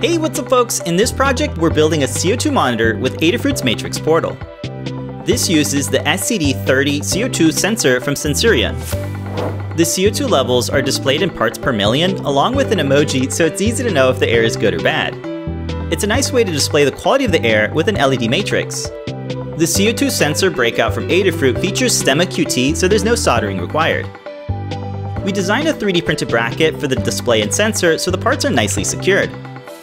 Hey, what's up folks? In this project, we're building a CO2 monitor with Adafruit's Matrix Portal. This uses the SCD30 CO2 sensor from Sensirion. The CO2 levels are displayed in parts per million, along with an emoji so it's easy to know if the air is good or bad. It's a nice way to display the quality of the air with an LED matrix. The CO2 sensor breakout from Adafruit features Stemma QT, so there's no soldering required. We designed a 3D printed bracket for the display and sensor so the parts are nicely secured.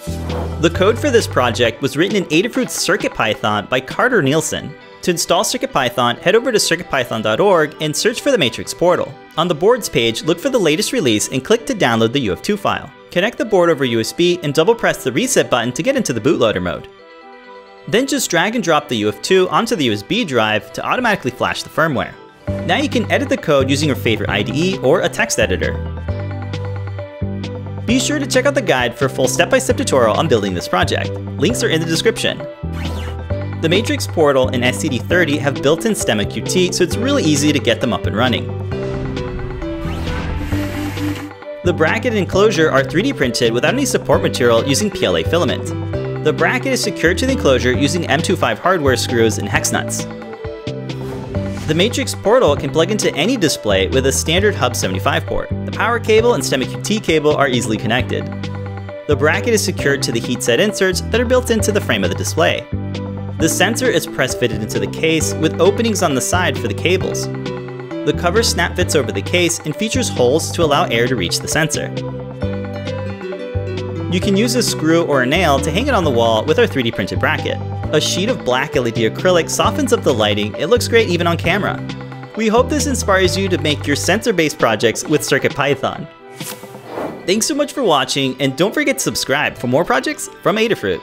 The code for this project was written in Adafruit's CircuitPython by Carter Nelson. To install CircuitPython, head over to circuitpython.org and search for the Matrix portal. On the boards page, look for the latest release and click to download the UF2 file. Connect the board over USB and double press the reset button to get into the bootloader mode. Then just drag and drop the UF2 onto the USB drive to automatically flash the firmware. Now you can edit the code using your favorite IDE or a text editor. Be sure to check out the guide for a full step-by-step -step tutorial on building this project. Links are in the description. The Matrix Portal and SCD30 have built-in Stemma QT, so it's really easy to get them up and running. The bracket and enclosure are 3D printed without any support material using PLA filament. The bracket is secured to the enclosure using M25 hardware screws and hex nuts. The Matrix portal can plug into any display with a standard Hub 75 port. The power cable and Stemma QT cable are easily connected. The bracket is secured to the heatset inserts that are built into the frame of the display. The sensor is press fitted into the case with openings on the side for the cables. The cover snap fits over the case and features holes to allow air to reach the sensor. You can use a screw or a nail to hang it on the wall with our 3D printed bracket. A sheet of black LED acrylic softens up the lighting, it looks great even on camera. We hope this inspires you to make your sensor-based projects with CircuitPython. Thanks so much for watching, and don't forget to subscribe for more projects from Adafruit.